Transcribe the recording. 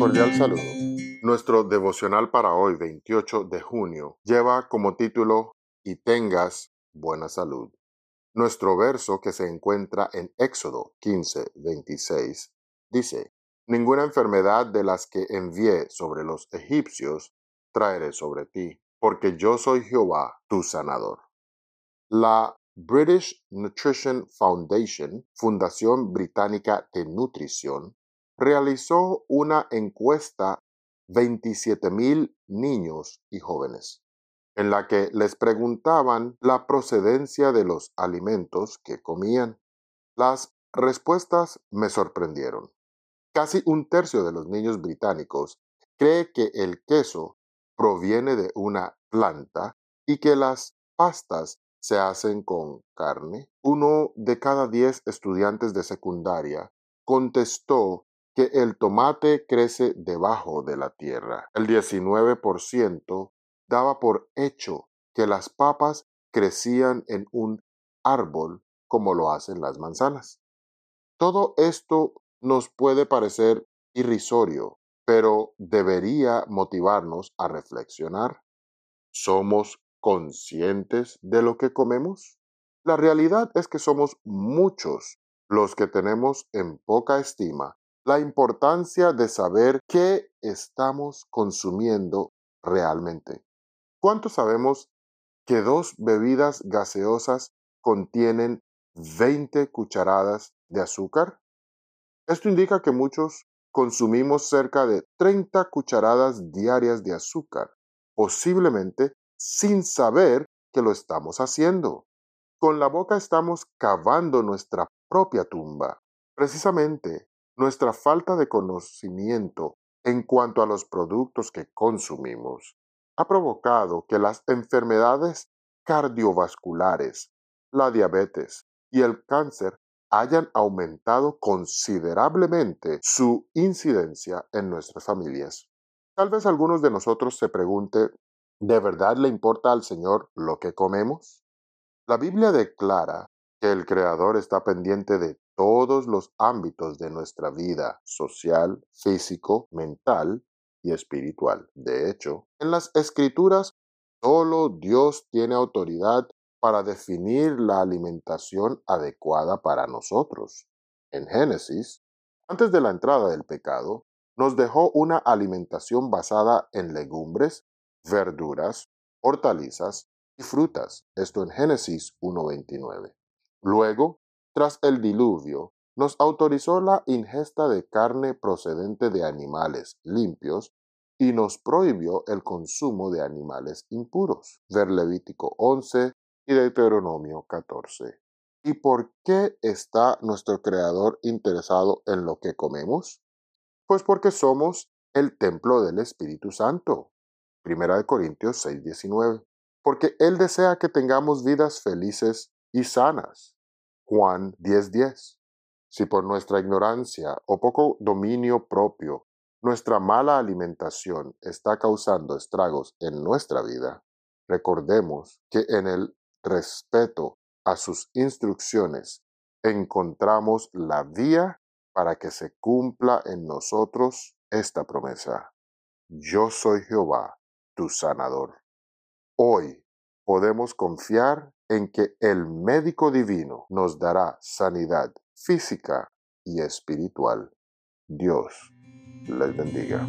cordial saludo. Nuestro devocional para hoy, 28 de junio, lleva como título Y tengas buena salud. Nuestro verso que se encuentra en Éxodo 15, 26 dice, Ninguna enfermedad de las que envié sobre los egipcios traeré sobre ti, porque yo soy Jehová, tu sanador. La British Nutrition Foundation, Fundación Británica de Nutrición, realizó una encuesta 27.000 niños y jóvenes, en la que les preguntaban la procedencia de los alimentos que comían. Las respuestas me sorprendieron. Casi un tercio de los niños británicos cree que el queso proviene de una planta y que las pastas se hacen con carne. Uno de cada diez estudiantes de secundaria contestó que el tomate crece debajo de la tierra. El 19% daba por hecho que las papas crecían en un árbol como lo hacen las manzanas. Todo esto nos puede parecer irrisorio, pero debería motivarnos a reflexionar. ¿Somos conscientes de lo que comemos? La realidad es que somos muchos los que tenemos en poca estima la importancia de saber qué estamos consumiendo realmente. ¿Cuánto sabemos que dos bebidas gaseosas contienen 20 cucharadas de azúcar? Esto indica que muchos consumimos cerca de 30 cucharadas diarias de azúcar, posiblemente sin saber que lo estamos haciendo. Con la boca estamos cavando nuestra propia tumba. Precisamente nuestra falta de conocimiento en cuanto a los productos que consumimos ha provocado que las enfermedades cardiovasculares, la diabetes y el cáncer hayan aumentado considerablemente su incidencia en nuestras familias. Tal vez algunos de nosotros se pregunte, ¿de verdad le importa al Señor lo que comemos? La Biblia declara que el Creador está pendiente de todos los ámbitos de nuestra vida social, físico, mental y espiritual. De hecho, en las escrituras, solo Dios tiene autoridad para definir la alimentación adecuada para nosotros. En Génesis, antes de la entrada del pecado, nos dejó una alimentación basada en legumbres, verduras, hortalizas y frutas. Esto en Génesis 1.29. Luego, el diluvio, nos autorizó la ingesta de carne procedente de animales limpios y nos prohibió el consumo de animales impuros. Ver Levítico 11 y Deuteronomio 14. ¿Y por qué está nuestro Creador interesado en lo que comemos? Pues porque somos el templo del Espíritu Santo. Primera de Corintios 6:19. Porque Él desea que tengamos vidas felices y sanas. Juan 10:10. Si por nuestra ignorancia o poco dominio propio nuestra mala alimentación está causando estragos en nuestra vida, recordemos que en el respeto a sus instrucciones encontramos la vía para que se cumpla en nosotros esta promesa. Yo soy Jehová, tu sanador. Hoy podemos confiar en que el médico divino nos dará sanidad física y espiritual. Dios les bendiga.